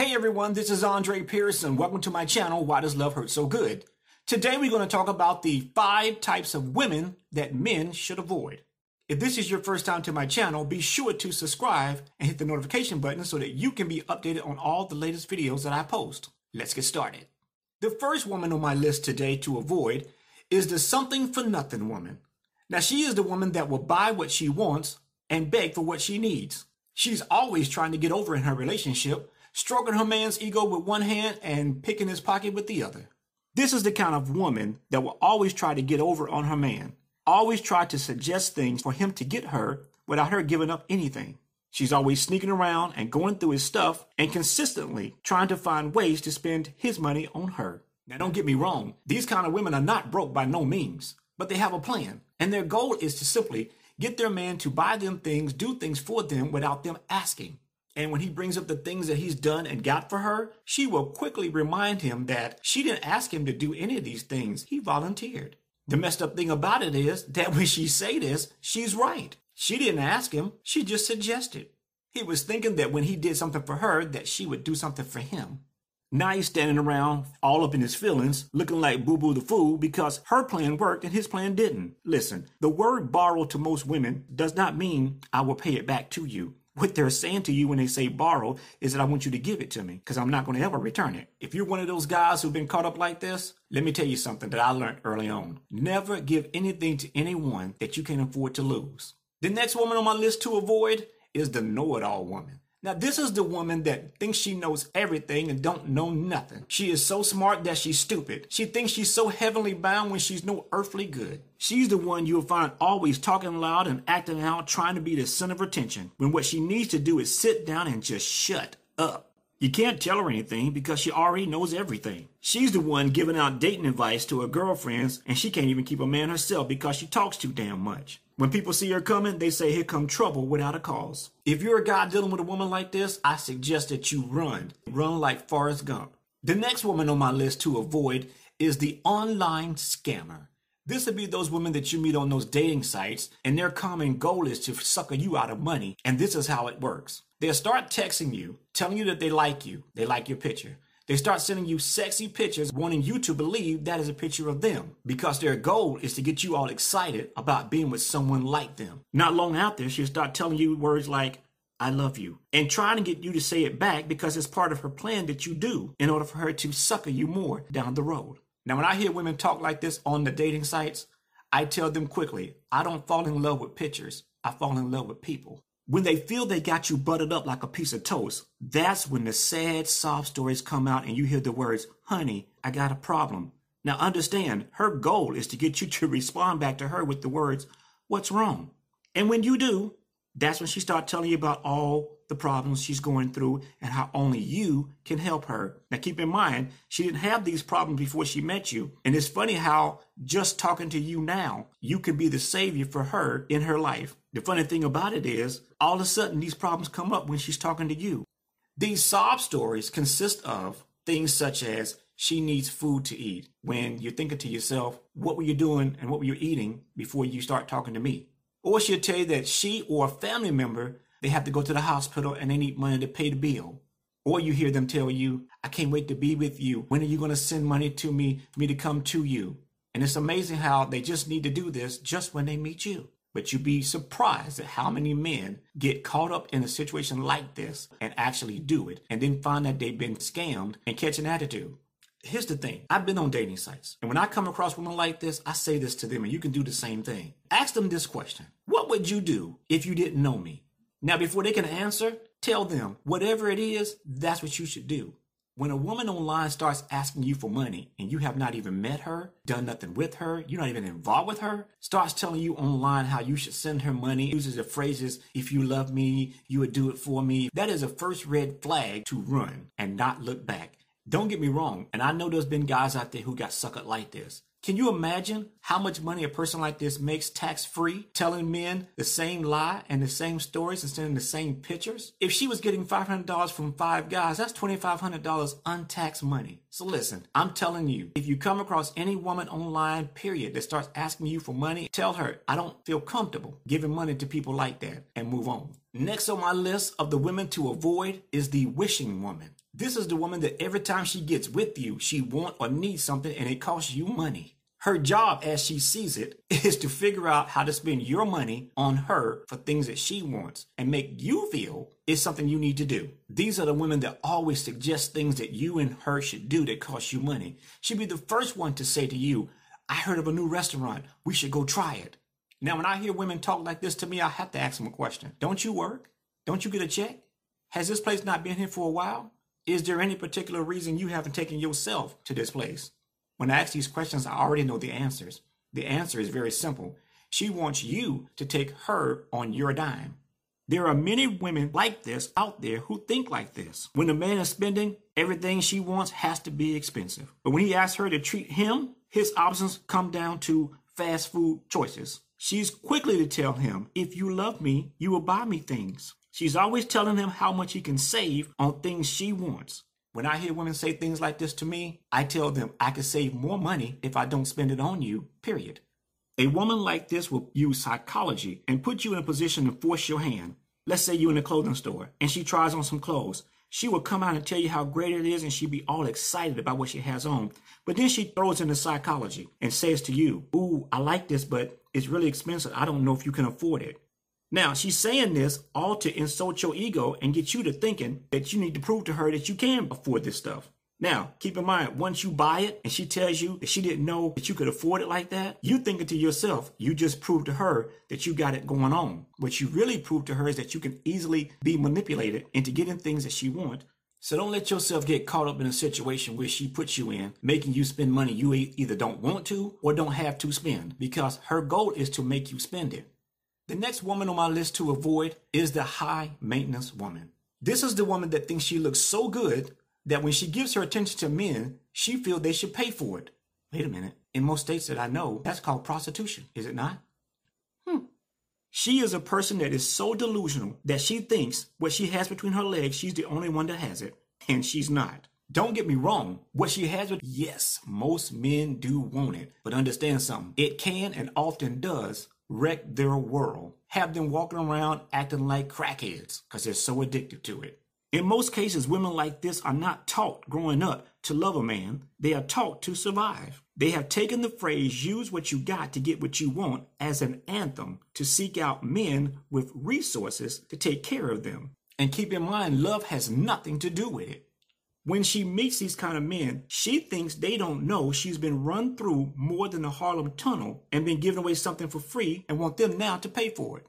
Hey everyone, this is Andre Pearson. Welcome to my channel, Why Does Love Hurt So Good? Today we're going to talk about the five types of women that men should avoid. If this is your first time to my channel, be sure to subscribe and hit the notification button so that you can be updated on all the latest videos that I post. Let's get started. The first woman on my list today to avoid is the something for nothing woman. Now she is the woman that will buy what she wants and beg for what she needs. She's always trying to get over in her relationship stroking her man's ego with one hand and picking his pocket with the other. This is the kind of woman that will always try to get over on her man, always try to suggest things for him to get her without her giving up anything. She's always sneaking around and going through his stuff and consistently trying to find ways to spend his money on her. Now, don't get me wrong, these kind of women are not broke by no means, but they have a plan. And their goal is to simply get their man to buy them things, do things for them without them asking. And when he brings up the things that he's done and got for her, she will quickly remind him that she didn't ask him to do any of these things. He volunteered. The messed up thing about it is that when she say this, she's right. She didn't ask him, she just suggested. He was thinking that when he did something for her, that she would do something for him. Now he's standing around all up in his feelings, looking like Boo Boo the Fool because her plan worked and his plan didn't. Listen, the word borrow to most women does not mean I will pay it back to you. What they're saying to you when they say borrow is that I want you to give it to me because I'm not going to ever return it. If you're one of those guys who've been caught up like this, let me tell you something that I learned early on. Never give anything to anyone that you can afford to lose. The next woman on my list to avoid is the know-it-all woman. Now, this is the woman that thinks she knows everything and don't know nothing. She is so smart that she's stupid. She thinks she's so heavenly bound when she's no earthly good. She's the one you'll find always talking loud and acting out, trying to be the center of attention, when what she needs to do is sit down and just shut up. You can't tell her anything because she already knows everything. She's the one giving out dating advice to her girlfriends, and she can't even keep a man herself because she talks too damn much. When people see her coming, they say, Here come trouble without a cause. If you're a guy dealing with a woman like this, I suggest that you run. Run like Forrest Gump. The next woman on my list to avoid is the online scammer. This would be those women that you meet on those dating sites, and their common goal is to sucker you out of money. And this is how it works. They'll start texting you, telling you that they like you, they like your picture. They start sending you sexy pictures, wanting you to believe that is a picture of them because their goal is to get you all excited about being with someone like them. Not long after, she'll start telling you words like, I love you, and trying to get you to say it back because it's part of her plan that you do in order for her to sucker you more down the road. Now, when I hear women talk like this on the dating sites, I tell them quickly, I don't fall in love with pictures, I fall in love with people. When they feel they got you buttered up like a piece of toast, that's when the sad soft stories come out and you hear the words, honey, I got a problem. Now understand, her goal is to get you to respond back to her with the words, what's wrong? And when you do, that's when she starts telling you about all the problems she's going through and how only you can help her. Now, keep in mind, she didn't have these problems before she met you. And it's funny how just talking to you now, you can be the savior for her in her life. The funny thing about it is, all of a sudden, these problems come up when she's talking to you. These sob stories consist of things such as she needs food to eat. When you're thinking to yourself, what were you doing and what were you eating before you start talking to me? Or she'll tell you that she or a family member, they have to go to the hospital and they need money to pay the bill. Or you hear them tell you, I can't wait to be with you. When are you going to send money to me for me to come to you? And it's amazing how they just need to do this just when they meet you. But you'd be surprised at how many men get caught up in a situation like this and actually do it and then find that they've been scammed and catch an attitude. Here's the thing I've been on dating sites, and when I come across women like this, I say this to them, and you can do the same thing. Ask them this question What would you do if you didn't know me? Now, before they can answer, tell them whatever it is, that's what you should do. When a woman online starts asking you for money and you have not even met her, done nothing with her, you're not even involved with her, starts telling you online how you should send her money, uses the phrases, if you love me, you would do it for me, that is a first red flag to run and not look back. Don't get me wrong, and I know there's been guys out there who got suckered like this. Can you imagine how much money a person like this makes tax free, telling men the same lie and the same stories and sending the same pictures? If she was getting $500 from five guys, that's $2,500 untaxed money. So listen, I'm telling you, if you come across any woman online, period, that starts asking you for money, tell her, I don't feel comfortable giving money to people like that and move on. Next on my list of the women to avoid is the wishing woman. This is the woman that every time she gets with you, she want or needs something and it costs you money. Her job, as she sees it, is to figure out how to spend your money on her for things that she wants and make you feel it's something you need to do. These are the women that always suggest things that you and her should do that cost you money. She'd be the first one to say to you, I heard of a new restaurant. We should go try it. Now, when I hear women talk like this to me, I have to ask them a question. Don't you work? Don't you get a check? Has this place not been here for a while? Is there any particular reason you haven't taken yourself to this place? When I ask these questions, I already know the answers. The answer is very simple. She wants you to take her on your dime. There are many women like this out there who think like this. When a man is spending, everything she wants has to be expensive. But when he asks her to treat him, his options come down to fast food choices. She's quickly to tell him, if you love me, you will buy me things. She's always telling him how much he can save on things she wants. When I hear women say things like this to me, I tell them I can save more money if I don't spend it on you, period. A woman like this will use psychology and put you in a position to force your hand. Let's say you're in a clothing store and she tries on some clothes. She will come out and tell you how great it is and she'll be all excited about what she has on. But then she throws in the psychology and says to you, Ooh, I like this, but it's really expensive. I don't know if you can afford it. Now, she's saying this all to insult your ego and get you to thinking that you need to prove to her that you can afford this stuff. Now, keep in mind, once you buy it and she tells you that she didn't know that you could afford it like that, you thinking to yourself, you just proved to her that you got it going on. What you really proved to her is that you can easily be manipulated into getting things that she wants. So don't let yourself get caught up in a situation where she puts you in, making you spend money you either don't want to or don't have to spend, because her goal is to make you spend it. The next woman on my list to avoid is the high maintenance woman. This is the woman that thinks she looks so good that when she gives her attention to men, she feels they should pay for it. Wait a minute. In most states that I know, that's called prostitution, is it not? Hmm. She is a person that is so delusional that she thinks what she has between her legs, she's the only one that has it, and she's not. Don't get me wrong. What she has with, yes, most men do want it. But understand something. It can and often does wreck their world, have them walking around acting like crackheads because they're so addicted to it. In most cases, women like this are not taught growing up to love a man, they are taught to survive. They have taken the phrase, use what you got to get what you want, as an anthem to seek out men with resources to take care of them. And keep in mind, love has nothing to do with it. When she meets these kind of men, she thinks they don't know she's been run through more than the Holland Tunnel and been given away something for free and want them now to pay for it.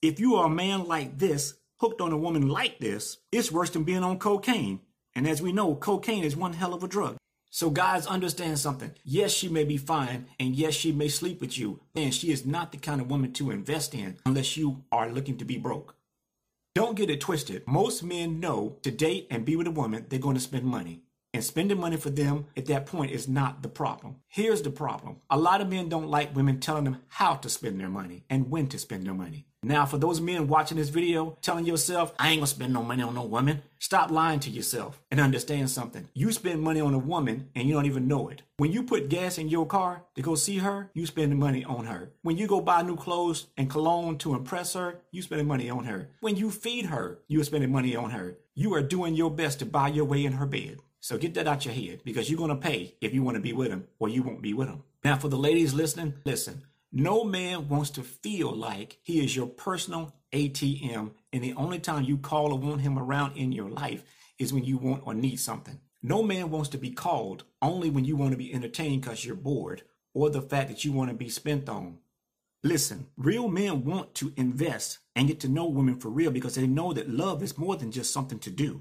If you are a man like this, hooked on a woman like this, it's worse than being on cocaine. And as we know, cocaine is one hell of a drug. So guys, understand something. Yes, she may be fine, and yes, she may sleep with you, and she is not the kind of woman to invest in unless you are looking to be broke. Don't get it twisted. Most men know to date and be with a woman, they're going to spend money. And spending money for them at that point is not the problem. Here's the problem. A lot of men don't like women telling them how to spend their money and when to spend their money. Now, for those men watching this video, telling yourself, I ain't gonna spend no money on no woman, stop lying to yourself and understand something. You spend money on a woman and you don't even know it. When you put gas in your car to go see her, you spend money on her. When you go buy new clothes and cologne to impress her, you spending money on her. When you feed her, you are spending money on her. You are doing your best to buy your way in her bed. So get that out your head because you're gonna pay if you want to be with him or you won't be with him. Now, for the ladies listening, listen. No man wants to feel like he is your personal ATM, and the only time you call or want him around in your life is when you want or need something. No man wants to be called only when you want to be entertained because you're bored or the fact that you want to be spent on. Listen, real men want to invest and get to know women for real because they know that love is more than just something to do.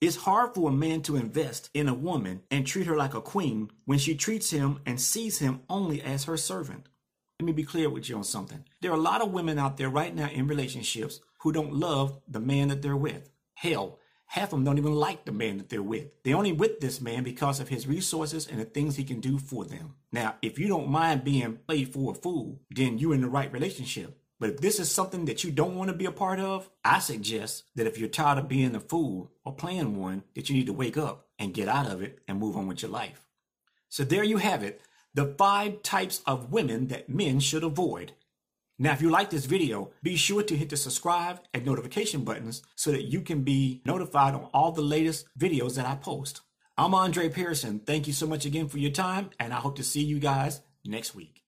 It's hard for a man to invest in a woman and treat her like a queen when she treats him and sees him only as her servant. Let me be clear with you on something. There are a lot of women out there right now in relationships who don't love the man that they're with. Hell, half of them don't even like the man that they're with. They're only with this man because of his resources and the things he can do for them. Now, if you don't mind being played for a fool, then you're in the right relationship. But if this is something that you don't want to be a part of, I suggest that if you're tired of being a fool or playing one, that you need to wake up and get out of it and move on with your life. So there you have it, the five types of women that men should avoid. Now, if you like this video, be sure to hit the subscribe and notification buttons so that you can be notified on all the latest videos that I post. I'm Andre Pearson. Thank you so much again for your time, and I hope to see you guys next week.